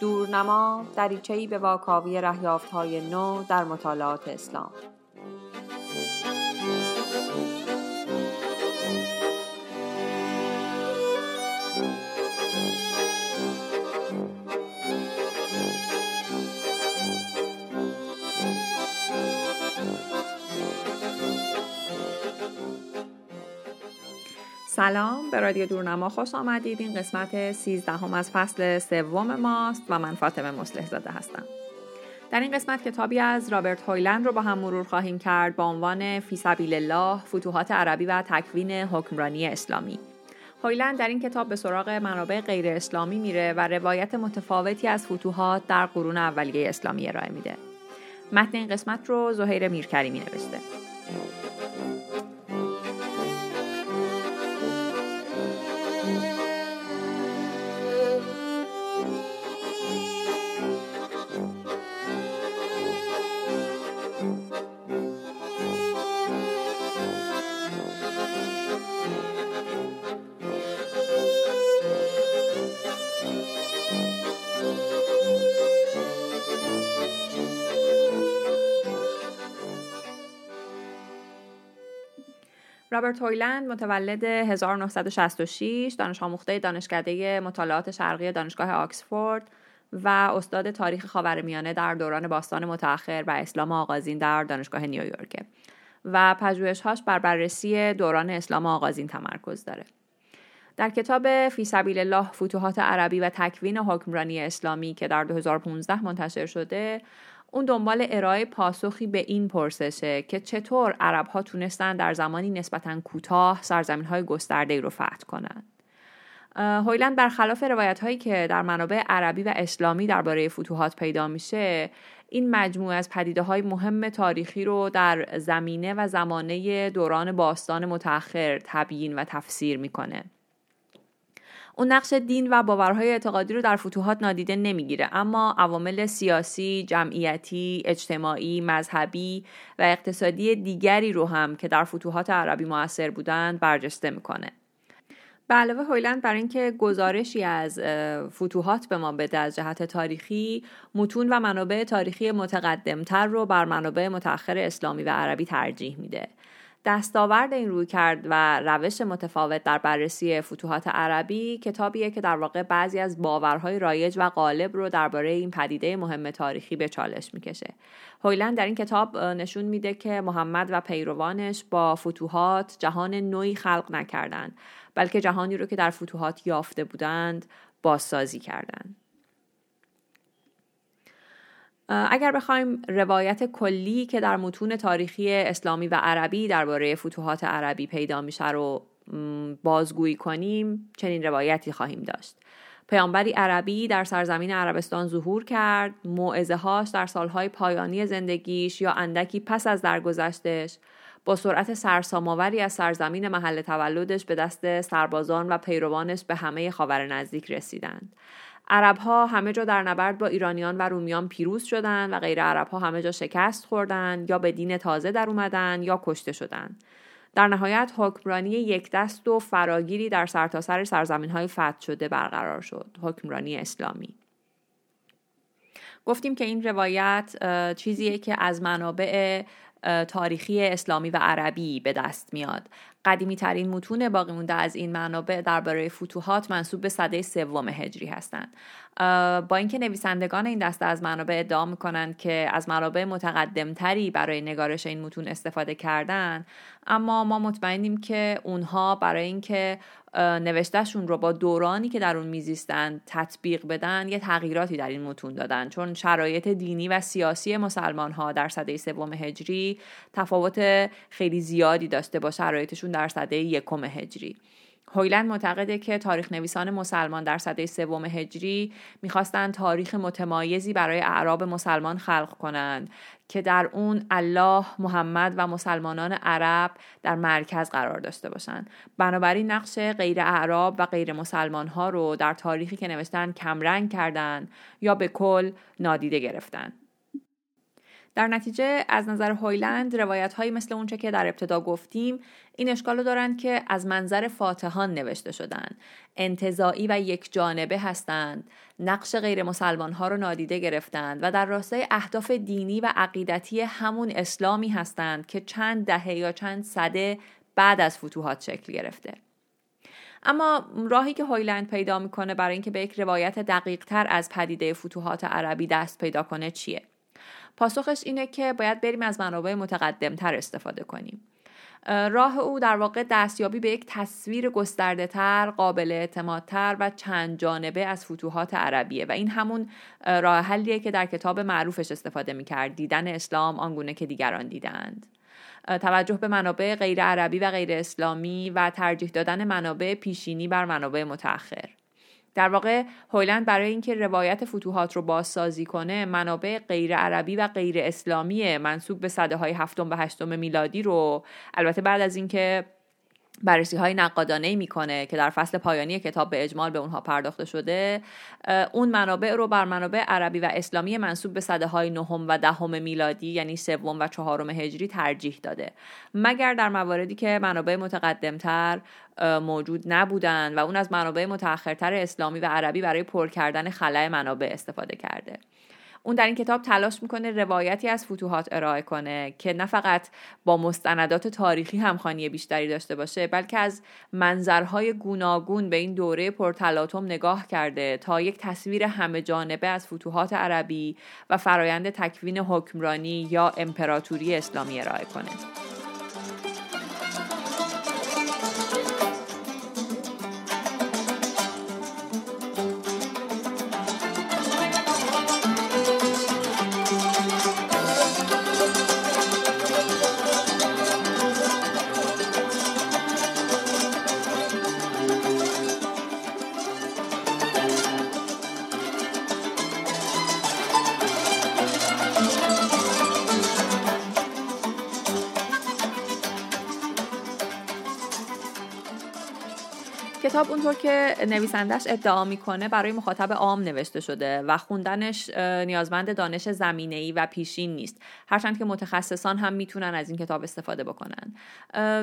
دورنما دریچهای به واکاوی های نو در مطالعات اسلام. سلام به رادیو دورنما خوش آمدید. این قسمت 13 هم از فصل سوم ماست و من فاطمه مصلح زاده هستم. در این قسمت کتابی از رابرت هویلند رو با هم مرور خواهیم کرد با عنوان فی سبیل الله فتوحات عربی و تکوین حکمرانی اسلامی. هویلند در این کتاب به سراغ منابع غیر اسلامی میره و روایت متفاوتی از فتوحات در قرون اولیه اسلامی ارائه میده. متن این قسمت رو زهیر میرکریمی نوشته رابرت هویلند متولد 1966 دانش آموخته دانشکده مطالعات شرقی دانشگاه آکسفورد و استاد تاریخ خاورمیانه در دوران باستان متأخر و اسلام آغازین در دانشگاه نیویورک و پژوهش‌هاش بر بررسی دوران اسلام آغازین تمرکز داره. در کتاب فی سبیل الله فتوحات عربی و تکوین حکمرانی اسلامی که در 2015 منتشر شده اون دنبال ارائه پاسخی به این پرسشه که چطور عرب ها تونستن در زمانی نسبتا کوتاه سرزمین های گسترده رو فتح کنند. هویلند برخلاف روایت هایی که در منابع عربی و اسلامی درباره فتوحات پیدا میشه این مجموعه از پدیده های مهم تاریخی رو در زمینه و زمانه دوران باستان متأخر تبیین و تفسیر می‌کنه اون نقش دین و باورهای اعتقادی رو در فتوحات نادیده نمی‌گیره اما عوامل سیاسی، جمعیتی، اجتماعی، مذهبی و اقتصادی دیگری رو هم که در فتوحات عربی موثر بودند برجسته می‌کنه. به علاوه هویلند برای اینکه گزارشی از فتوحات به ما بده از جهت تاریخی متون و منابع تاریخی متقدمتر رو بر منابع متأخر اسلامی و عربی ترجیح میده دستاورد این روی کرد و روش متفاوت در بررسی فتوحات عربی کتابیه که در واقع بعضی از باورهای رایج و غالب رو درباره این پدیده مهم تاریخی به چالش می‌کشه. هویلند در این کتاب نشون میده که محمد و پیروانش با فتوحات جهان نوعی خلق نکردند بلکه جهانی رو که در فتوحات یافته بودند بازسازی کردند. اگر بخوایم روایت کلی که در متون تاریخی اسلامی و عربی درباره فتوحات عربی پیدا میشه رو بازگویی کنیم چنین روایتی خواهیم داشت. پیامبری عربی در سرزمین عربستان ظهور کرد موعظه هاش در سالهای پایانی زندگیش یا اندکی پس از درگذشتش با سرعت سرساماوری از سرزمین محل تولدش به دست سربازان و پیروانش به همه خاور نزدیک رسیدند. عرب ها همه جا در نبرد با ایرانیان و رومیان پیروز شدند و غیر عرب ها همه جا شکست خوردند یا به دین تازه در اومدن یا کشته شدند. در نهایت حکمرانی یک دست و فراگیری در سرتاسر سر سرزمین های فتح شده برقرار شد. حکمرانی اسلامی. گفتیم که این روایت چیزیه که از منابع تاریخی اسلامی و عربی به دست میاد قدیمی ترین متون باقی مونده از این منابع درباره فتوحات منصوب به صده سوم هجری هستند. با اینکه نویسندگان این دسته از منابع ادعا می‌کنند که از منابع متقدمتری برای نگارش این متون استفاده کردن اما ما مطمئنیم که اونها برای اینکه نوشتهشون رو با دورانی که در اون میزیستن تطبیق بدن یه تغییراتی در این متون دادن. چون شرایط دینی و سیاسی مسلمان ها در سده سوم هجری تفاوت خیلی زیادی داشته با شرایطشون در سده یکم هجری هویلند معتقده که تاریخ نویسان مسلمان در سده سوم هجری می‌خواستند تاریخ متمایزی برای اعراب مسلمان خلق کنند که در اون الله، محمد و مسلمانان عرب در مرکز قرار داشته باشند. بنابراین نقش غیر اعراب و غیر مسلمان ها رو در تاریخی که نوشتن کمرنگ کردند یا به کل نادیده گرفتند. در نتیجه از نظر هویلند روایت هایی مثل اونچه که در ابتدا گفتیم این اشکال دارند که از منظر فاتحان نوشته شدن. انتظاعی و یک جانبه هستند. نقش غیر مسلمان ها رو نادیده گرفتند و در راستای اهداف دینی و عقیدتی همون اسلامی هستند که چند دهه یا چند صده بعد از فتوحات شکل گرفته. اما راهی که هویلند پیدا می‌کنه برای اینکه به یک روایت دقیق تر از پدیده فتوحات عربی دست پیدا کنه چیه؟ پاسخش اینه که باید بریم از منابع متقدمتر استفاده کنیم راه او در واقع دستیابی به یک تصویر گسترده تر، قابل اعتمادتر و چند جانبه از فتوحات عربیه و این همون راه حلیه که در کتاب معروفش استفاده می‌کرد دیدن اسلام آنگونه که دیگران دیدند. توجه به منابع غیر عربی و غیر اسلامی و ترجیح دادن منابع پیشینی بر منابع متأخر. در واقع هویلند برای اینکه روایت فتوحات رو بازسازی کنه منابع غیر عربی و غیر اسلامی منصوب به صده های هفتم و هشتم میلادی رو البته بعد از اینکه بررسی های نقادانه می‌کنه که در فصل پایانی کتاب به اجمال به اونها پرداخته شده. اون منابع رو بر منابع عربی و اسلامی منصوب به صده های نهم و دهم میلادی یعنی سوم و چهارم هجری ترجیح داده. مگر در مواردی که منابع متقدمتر موجود نبودن و اون از منابع متأخرتر اسلامی و عربی برای پر کردن خلای منابع استفاده کرده. اون در این کتاب تلاش می‌کنه روایتی از فتوحات ارائه کنه که نه فقط با مستندات تاریخی همخوانی بیشتری داشته باشه بلکه از منظرهای گوناگون به این دوره پرتلاطم نگاه کرده تا یک تصویر همه جانبه از فتوحات عربی و فرایند تکوین حکمرانی یا امپراتوری اسلامی ارائه کنه. کتاب اونطور که نویسندش ادعا می‌کنه برای مخاطب عام نوشته شده و خوندنش نیازمند دانش زمینه ای و پیشین نیست. هرچند که متخصصان هم می‌تونن از این کتاب استفاده بکنن.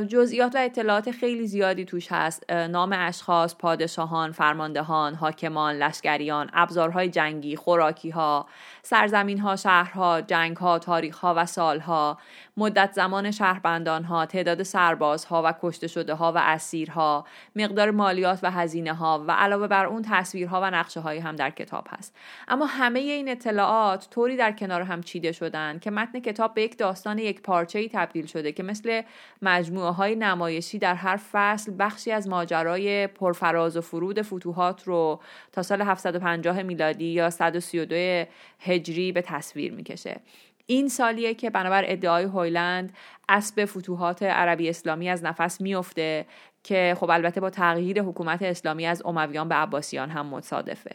جزئیات و اطلاعات خیلی زیادی توش هست. نام اشخاص پادشاهان فرماندهان حاکمان لشکریان ابزارهای جنگی خوراکی ها سرزمین ها شهرها جنگ ها تاریخ ها و سالها مدت زمان شهربندان ها تعداد سربازها و کشته شده ها و اسیرها مقدار مالیات و هزینه ها و علاوه بر اون تصویرها و نقشه هایی هم در کتاب هست. اما همه این اطلاعات طوری در کنار هم چیده شدن که متن کتاب به یک داستان یک پارچه ای تبدیل شده که مثل مجموعه های نمایشی در هر فصل بخشی از ماجرای پرفراز و فرود فتوحات رو تا سال 750 میلادی یا 132 هجری به تصویر می‌کشه. این سالیه که بنابر ادعای هویلند اسب فتوحات عربی اسلامی از نفس میفته که خب البته با تغییر حکومت اسلامی از امویان به عباسیان هم متصادفه.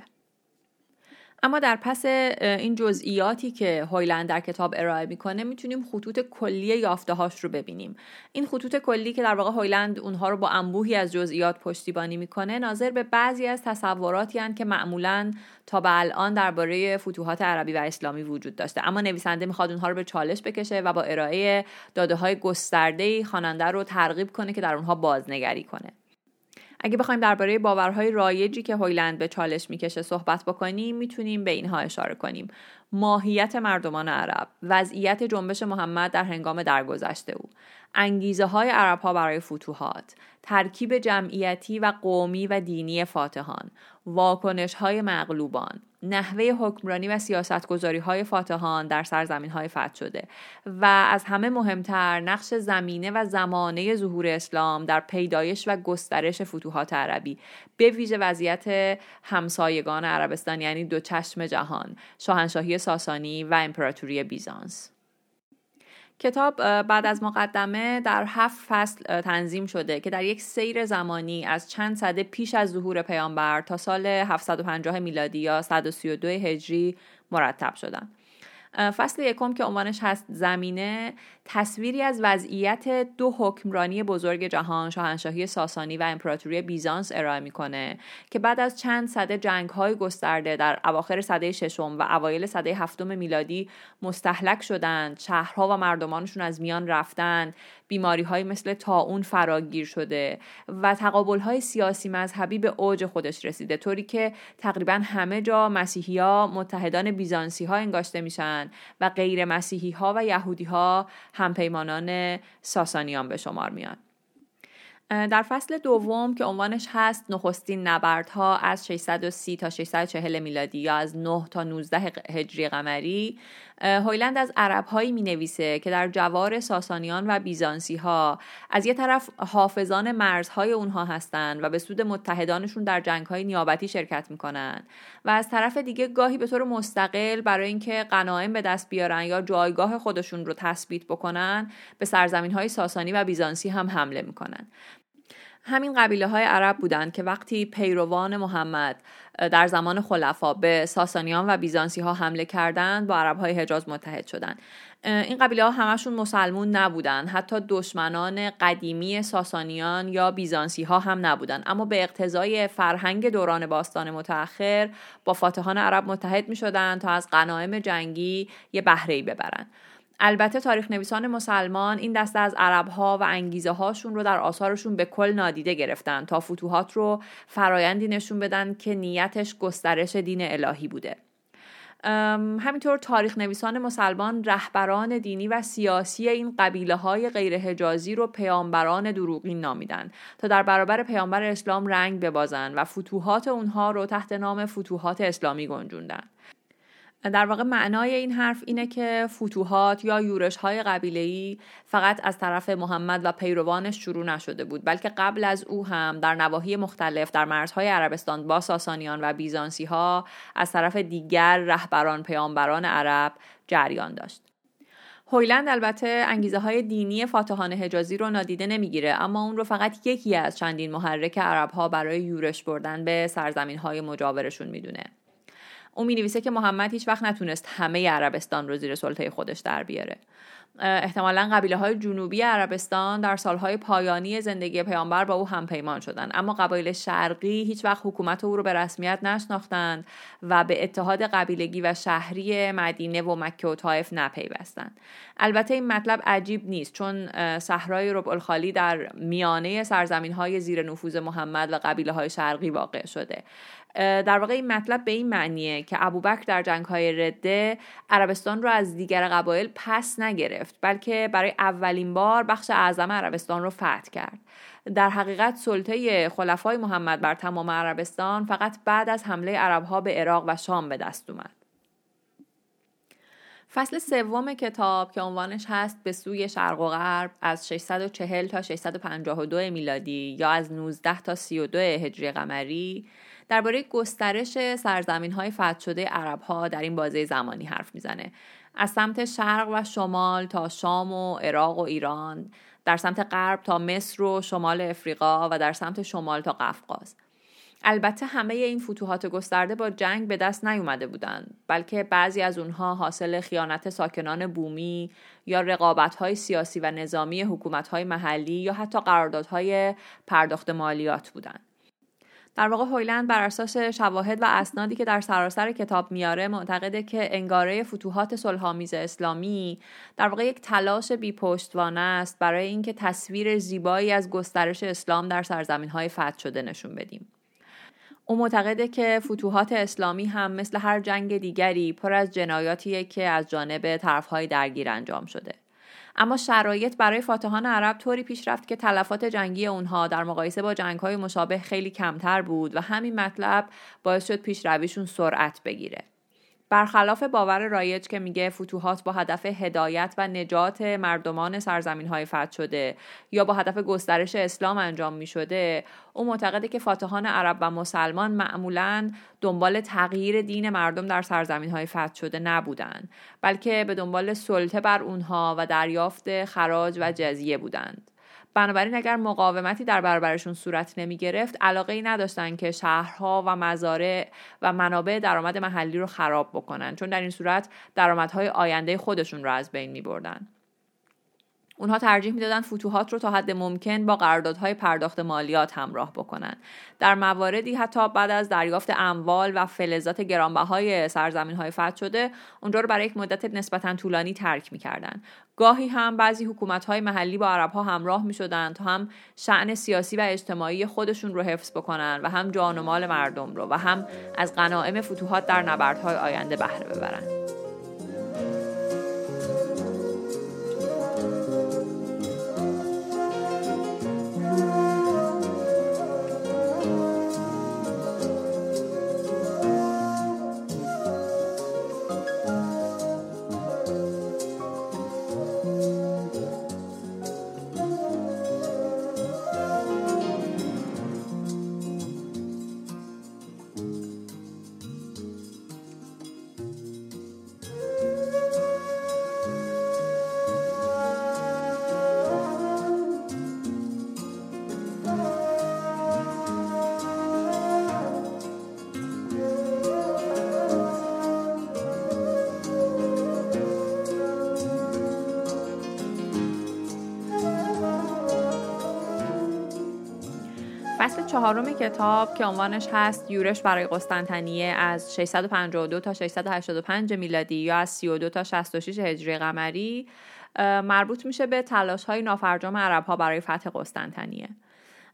اما در پس این جزئیاتی که هویلند در کتاب ارائه می‌کنه می‌تونیم خطوط کلی یافته هاش رو ببینیم. این خطوط کلی که در واقع هویلند اونها رو با انبوهی از جزئیات پشتیبانی می‌کنه ناظر به بعضی از تصوراتی هن که معمولا تا به الان درباره فتوحات عربی و اسلامی وجود داشته. اما نویسنده می‌خواد اونها رو به چالش بکشه و با ارائه داده های گسترده خواننده رو ترغیب کنه که در اونها بازنگری کنه. اگه بخوایم درباره باورهای رایجی که هویلند به چالش می‌کشه صحبت بکنیم می‌تونیم به اینها اشاره کنیم. ماهیت مردمان عرب وضعیت جنبش محمد در هنگام درگذشته او. انگیزه های عرب ها برای فتوحات ترکیب جمعیتی و قومی و دینی فاتحان. واکنش های مغلوبان نحوه حکمرانی و سیاستگذاری های فاتحان در سرزمین های فتح شده و از همه مهمتر نقش زمینه و زمانه ظهور اسلام در پیدایش و گسترش فتوحات عربی به ویژه وضعیت همسایگان عربستان یعنی دو چشم جهان شاهنشاهی ساسانی و امپراتوری بیزانس. کتاب بعد از مقدمه در هفت فصل تنظیم شده که در یک سیر زمانی از چند صده پیش از ظهور پیامبر تا سال 750 میلادی یا 132 هجری مرتب شدن. فصل یکم که عنوانش هست زمینه تصویری از وضعیت دو حکمرانی بزرگ جهان شاهنشاهی ساسانی و امپراتوری بیزانس ارائه می‌کنه که بعد از چند صده جنگ های گسترده در اواخر صده ششم و اوایل صده هفتم میلادی مستحلک شدند. شهرها و مردمانشون از میان رفتند بیماری های مثل تاون فراگیر شده و تقابل های سیاسی مذهبی به اوج خودش رسیده طوری که تقریبا همه جا مسیحی متحدان بیزانسی ها انگاشته میشن. و غیر مسیحی ها و یهودی ها همپیمانان ساسانیان به شمار میان. در فصل دوم که عنوانش هست نخستین نبردها از 630 تا 640 میلادی یا از 9 تا 19 هجری قمری هویلند از عربهایی می نویسه که در جوار ساسانیان و بیزانسی ها از یه طرف حافظان مرزهای اونها هستند و به سود متحدانشون در جنگ های نیابتی شرکت می‌کنن. و از طرف دیگه گاهی به طور مستقل برای اینکه غنایم به دست بیارن یا جایگاه خودشون رو تثبیت بکنن به سرزمین های ساسانی و بیزانسی هم حمله می‌کنن. همین قبیله های عرب بودند که وقتی پیروان محمد در زمان خلفا به ساسانیان و بیزانسی ها حمله کردند با عرب های حجاز متحد شدند. این قبیله ها همشون مسلمون نبودن حتی دشمنان قدیمی ساسانیان یا بیزانسی ها هم نبودن اما به اقتضای فرهنگ دوران باستان متأخر با فاتحان عرب متحد می شدن تا از غنایم جنگی یه بهره ببرن. البته تاریخ نویسان مسلمان این دسته از عرب ها و انگیزه هاشون رو در آثارشون به کل نادیده گرفتن تا فتوحات رو فرایندی نشون بدن که نیتش گسترش دین الهی بوده. همینطور تاریخ نویسان مسلمان رهبران دینی و سیاسی این قبیله های غیر حجازی رو پیامبران دروغین نامیدن تا در برابر پیامبر اسلام رنگ ببازن و فتوحات اونها رو تحت نام فتوحات اسلامی گنجوندن. در واقع معنای این حرف اینه که فتوحات یا یورش های قبیله فقط از طرف محمد و پیروانش شروع نشده بود بلکه قبل از او هم در نواحی مختلف در مرزهای عربستان با ساسانیان و بیزانسی ها از طرف دیگر رهبران پیامبران عرب جریان داشت. هویلند البته انگیزه های دینی فاتحان حجازی رو نادیده نمی‌گیره اما اون رو فقط یکی از چندین محرک عرب ها برای یورش بردن به سرزمین های مجاورشون می‌دونه. او می نویسه که محمد هیچ وقت نتونست همه عربستان رو زیر سلطه خودش در بیاره. احتمالا قبیله های جنوبی عربستان در سالهای پایانی زندگی پیامبر با او هم پیمان شدند. اما قبایل شرقی هیچ وقت حکومت او رو به رسمیت نشناختند و به اتحاد قبیلگی و شهری مدینه و مکه و طائف نپیوستند. البته این مطلب عجیب نیست چون صحرای ربع الخالی در میانه سرزمین های زیر نفوذ محمد و قبیله های شرقی واقع شده. در واقع این مطلب به این معنیه که ابوبکر در جنگ های رده عربستان رو از دیگر قبایل پس نگرفت بلکه برای اولین بار بخش اعظم عربستان رو فتح کرد. در حقیقت سلطه خلفای محمد بر تمام عربستان فقط بعد از حمله عربها به عراق و شام به دست اومد. فصل سوم کتاب که عنوانش هست به سوی شرق و غرب از 640 تا 652 میلادی یا از 19 تا 32 هجری قمری درباره گسترش سرزمین های فتح شده عرب ها در این بازه زمانی حرف می‌زنه. از سمت شرق و شمال تا شام و عراق و ایران در سمت غرب تا مصر و شمال افریقا و در سمت شمال تا قفقاز. البته همه این فتوحات گسترده با جنگ به دست نیومده بودند بلکه بعضی از اونها حاصل خیانت ساکنان بومی یا رقابت‌های سیاسی و نظامی حکومت‌های محلی یا حتی قراردادهای پرداخت مالیات بودند در واقع هویلند بر اساس شواهد و اسنادی که در سراسر کتاب میاره معتقده که انگاره فتوحات صلحآمیز اسلامی در واقع یک تلاش بی پشتوانه است برای اینکه تصویر زیبایی از گسترش اسلام در سرزمین های فتح شده نشون بدیم. او معتقده که فتوحات اسلامی هم مثل هر جنگ دیگری پر از جنایاتیه که از جانب طرفهای درگیر انجام شده. اما شرایط برای فاتحان عرب طوری پیش رفت که تلفات جنگی اونها در مقایسه با جنگهای مشابه خیلی کمتر بود و همین مطلب باعث شد پیشرویشون سرعت بگیره برخلاف باور رایج که میگه فتوحات با هدف هدایت و نجات مردمان سرزمین های فتح شده یا با هدف گسترش اسلام انجام می شده او معتقده که فاتحان عرب و مسلمان معمولا دنبال تغییر دین مردم در سرزمین های فتح شده نبودند بلکه به دنبال سلطه بر اونها و دریافت خراج و جزیه بودند. بنابراین اگر مقاومتی در برابرشون صورت نمی گرفت علاقه ای نداشتن که شهرها و مزارع و منابع درآمد محلی رو خراب بکنن چون در این صورت درآمدهای آینده خودشون رو از بین می بردن. اونها ترجیح می‌دادن فتوحات رو تا حد ممکن با قراردادهای پرداخت مالیات همراه بکنن. در مواردی حتی بعد از دریافت اموال و فلزات گرانبهای سرزمین های فتح شده اونجا رو برای یک مدت نسبتا طولانی ترک می‌کردن. گاهی هم بعضی حکومت های محلی با عرب ها همراه می شدن تا هم شعن سیاسی و اجتماعی خودشون رو حفظ بکنن و هم جان و مال مردم رو و هم از غنایم فتوحات در نبردهای آینده بهره ببرن. چهارم کتاب که عنوانش هست یورش برای قسطنطنیه از 652 تا 685 میلادی یا از 32 تا 66 هجری قمری مربوط میشه به تلاش های نافرجام عرب ها برای فتح قسطنطنیه.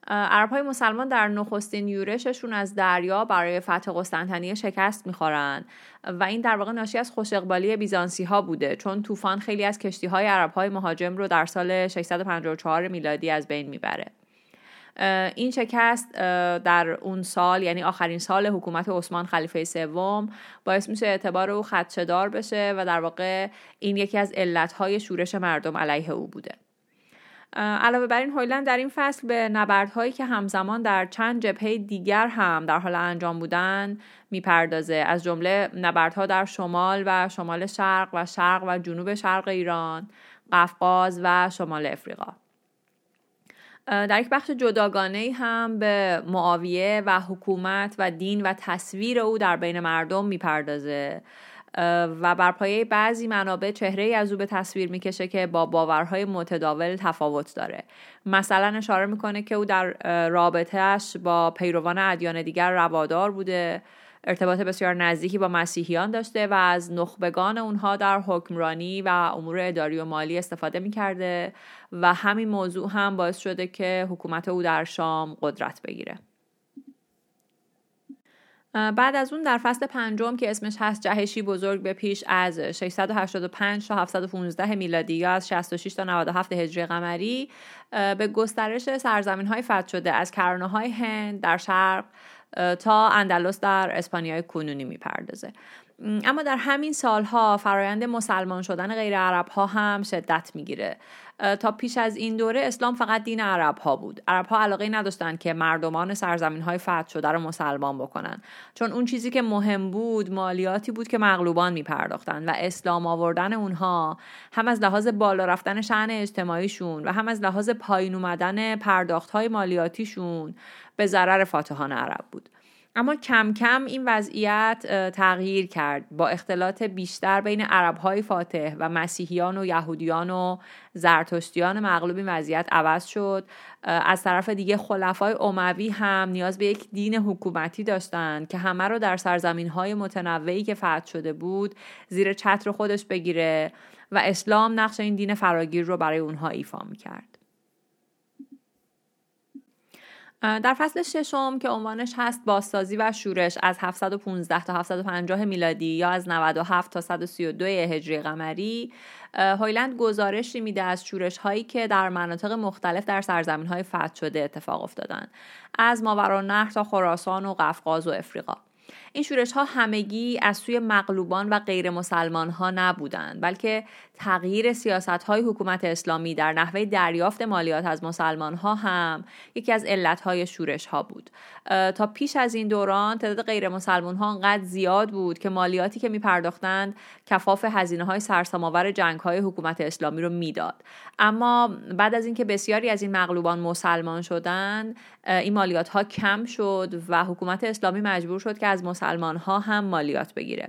عرب های مسلمان در نخستین یورششون از دریا برای فتح قسطنطنیه شکست می‌خورن و این در واقع ناشی از خوش اقبالی بیزانسی ها بوده چون طوفان خیلی از کشتی های عرب های مهاجم رو در سال 654 میلادی از بین می‌بره. این شکست در اون سال یعنی آخرین سال حکومت عثمان خلیفه سوم باعث میشه اعتبار او خدشدار بشه و در واقع این یکی از علتهای شورش مردم علیه او بوده. علاوه بر این هویلند در این فصل به نبردهایی که همزمان در چند جبهه دیگر هم در حال انجام بودن می‌پردازه. از جمله نبردها در شمال و شمال شرق و شرق و جنوب شرق ایران قفقاز و شمال افریقا. در یک بخش جداگانه هم به معاویه و حکومت و دین و تصویر او در بین مردم می‌پردازه. و بر پایه بعضی منابع چهره از او به تصویر می‌کشه که با باورهای متداول تفاوت داره. مثلا اشاره می‌کنه که او در رابطهش با پیروان ادیان دیگر روادار بوده. ارتباط بسیار نزدیکی با مسیحیان داشته و از نخبگان اونها در حکمرانی و امور اداری و مالی استفاده می‌کرده و همین موضوع هم باعث شده که حکومت او در شام قدرت بگیره. بعد از اون در فصل پنجم که اسمش هست جهشی بزرگ به پیش از 685 تا 715 میلادی یا از 66 تا 97 هجری قمری به گسترش سرزمین های فتح شده از کرانه های هند در شرق تا اندلس در اسپانیای کنونی می‌پردازه. اما در همین سالها فرایند مسلمان شدن غیر عرب ها هم شدت می‌گیره. تا پیش از این دوره اسلام فقط دین عرب ها بود. عرب ها علاقه نداشتند که مردمان سرزمین های فتح شده رو مسلمان بکنن. چون اون چیزی که مهم بود مالیاتی بود که مغلوبان می پرداختن و اسلام آوردن اونها هم از لحاظ بالا رفتن شعن اجتماعیشون و هم از لحاظ پایین اومدن پرداخت های مالیاتیشون به ضرر فاتحان عرب بود. اما کم کم این وضعیت تغییر کرد. با اختلاط بیشتر بین عرب های فاتح و مسیحیان و یهودیان و زرتشتیان مغلوب این وضعیت عوض شد. از طرف دیگه خلفای اموی هم نیاز به یک دین حکومتی داشتند که همه رو در سرزمین های متنوعی که فتح شده بود زیر چتر خودش بگیره و اسلام نقش این دین فراگیر رو برای اونها ایفا می‌کرد. در فصل ششم که عنوانش هست بازسازی و شورش از 715 تا 750 میلادی یا از 97 تا 132 هجری قمری هایلند گزارشی میده از شورش هایی که در مناطق مختلف در سرزمین های فتح شده اتفاق افتادن از ماورالنهر تا خراسان و قفقاز و افریقا. این شورش ها همگی از سوی مغلوبان و غیر مسلمان ها نبودند بلکه تغییر سیاست های حکومت اسلامی در نحوه دریافت مالیات از مسلمان ها هم یکی از علت های شورش ها بود تا پیش از این دوران تعداد غیر مسلمان ها انقدر زیاد بود که مالیاتی که می پرداختند کفاف هزینه های سرسام‌آور جنگ های حکومت اسلامی رو می‌داد. اما بعد از اینکه بسیاری از این مغلوبان مسلمان شدند این مالیات ها کم شد و حکومت اسلامی مجبور شد که از مسلمان ها هم مالیات بگیره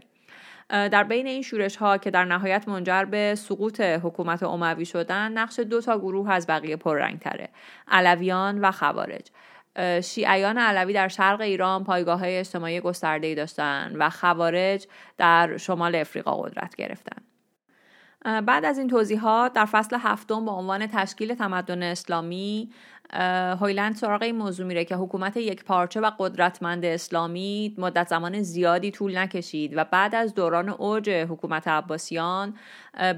در بین این شورش ها که در نهایت منجر به سقوط حکومت اموی شدن نقش دو تا گروه از بقیه پررنگ تره علویان و خوارج شیعیان علوی در شرق ایران پایگاه های اجتماعی گسترده داشتند و خوارج در شمال افریقا قدرت گرفتند. بعد از این توضیحات در فصل هفتم با عنوان تشکیل تمدن اسلامی هویلند سراغ این موضوع میره که حکومت یک پارچه و قدرتمند اسلامی مدت زمان زیادی طول نکشید و بعد از دوران اوج حکومت عباسیان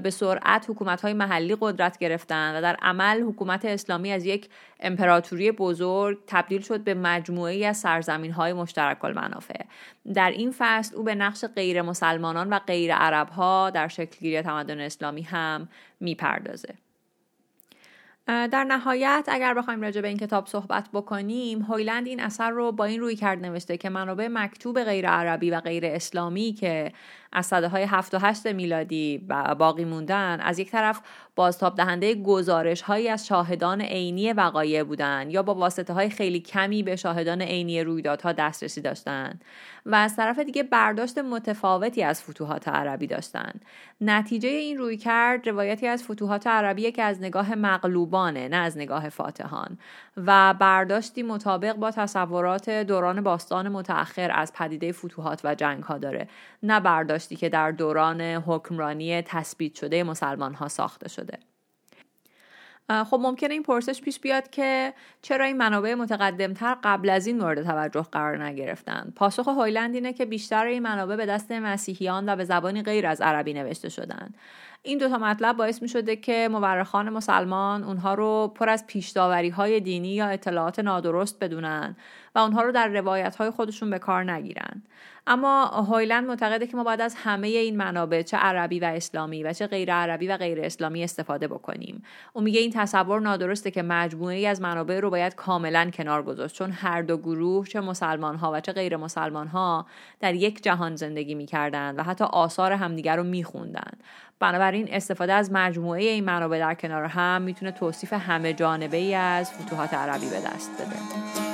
به سرعت حکومت های محلی قدرت گرفتند و در عمل حکومت اسلامی از یک امپراتوری بزرگ تبدیل شد به مجموعه از سرزمین های مشترک المنافع. در این فصل او به نقش غیر مسلمانان و غیر عرب ها در شکلگیری تمدن اسلامی هم می‌پردازه. در نهایت اگر بخوایم راجع به این کتاب صحبت بکنیم هویلند این اثر رو با این روی کرد نوشته که منابع مکتوب غیر عربی و غیر اسلامی که از صده های 7 و 8 میلادی باقی موندن از یک طرف بازتاب دهنده گزارش هایی از شاهدان عینی وقایع بودند یا با واسطه های خیلی کمی به شاهدان عینی رویدادها دسترسی داشتند و از طرف دیگه برداشت متفاوتی از فتوحات عربی داشتند نتیجه این روی کرد روایتی از فتوحات عربی که از نگاه مغلوبانه نه از نگاه فاتحان و برداشتی مطابق با تصورات دوران باستان متأخر از پدیده فتوحات و جنگ ها داره نه برداشتی که در دوران حکمرانی تثبیت شده مسلمان ها ساخته شده. خب ممکنه این پرسش پیش بیاد که چرا این منابع متقدمتر قبل از این مورد توجه قرار نگرفتن؟ پاسخ هویلند اینه که بیشتر این منابع به دست مسیحیان و به زبانی غیر از عربی نوشته شدن. این دوتا مطلب باعث می شده که مورخان مسلمان اونها رو پر از پیشداوری های دینی یا اطلاعات نادرست بدونن. اونها رو در روایت های خودشون به کار نگیرن. اما هویلند معتقده که ما باید از همه این منابع چه عربی و اسلامی و چه غیر عربی و غیر اسلامی استفاده بکنیم. اون میگه این تصور نادرسته که مجموعه ای از منابع رو باید کاملا کنار گذاشت چون هر دو گروه چه مسلمان ها و چه غیر مسلمان ها در یک جهان زندگی می‌کردند و حتی آثار همدیگر رو میخوندن بنابراین استفاده از مجموعه این منابع در کنار هم می‌تونه توصیف همه جانبه ای از فتوحات عربی به دست بده.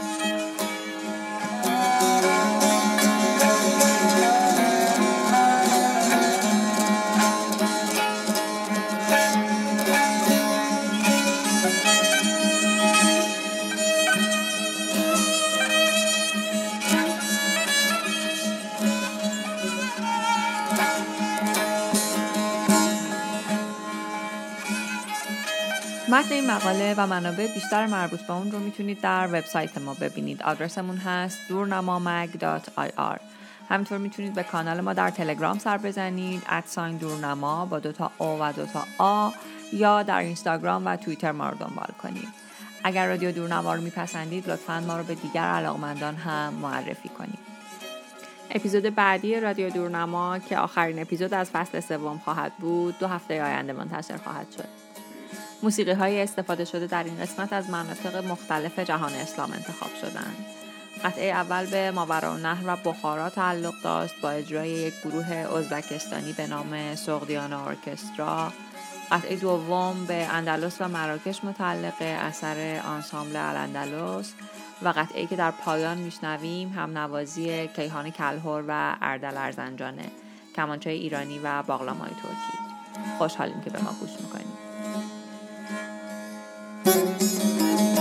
متن این مقاله و منابع بیشتر مربوط به اون رو می‌تونید در وبسایت ما ببینید. آدرسمون هست دورنمامگ.ir همینطور می‌تونید به کانال ما در تلگرام سر بزنید ادساین دورنما با دوتا او و دوتا آ یا در اینستاگرام و توییتر ما رو دنبال کنید. اگر رادیو دورنما رو میپسندید لطفا ما رو به دیگر علاقمندان هم معرفی کنید. اپیزود بعدی رادیو دورنما که آخرین اپیزود از فصل سوم خواهد بود دو هفته آینده منتشر خواهد شد. موسیقی های استفاده شده در این قسمت از مناطق مختلف جهان اسلام انتخاب شدند. قطعه اول به ماورا نهر و بخارا تعلق داشت با اجرای یک گروه ازبکستانی به نام سغدیانا ارکسترا. قطعه دوم به اندلس و مراکش متعلقه اثر آنسامبل الاندلس و قطعه که در پایان میشنویم هم نوازی کیهان کلهور و اردل ارزنجانه کمانچه ایرانی و باغلامای ترکی. خوشحالیم که به ما گوش می‌کنیم Thank you.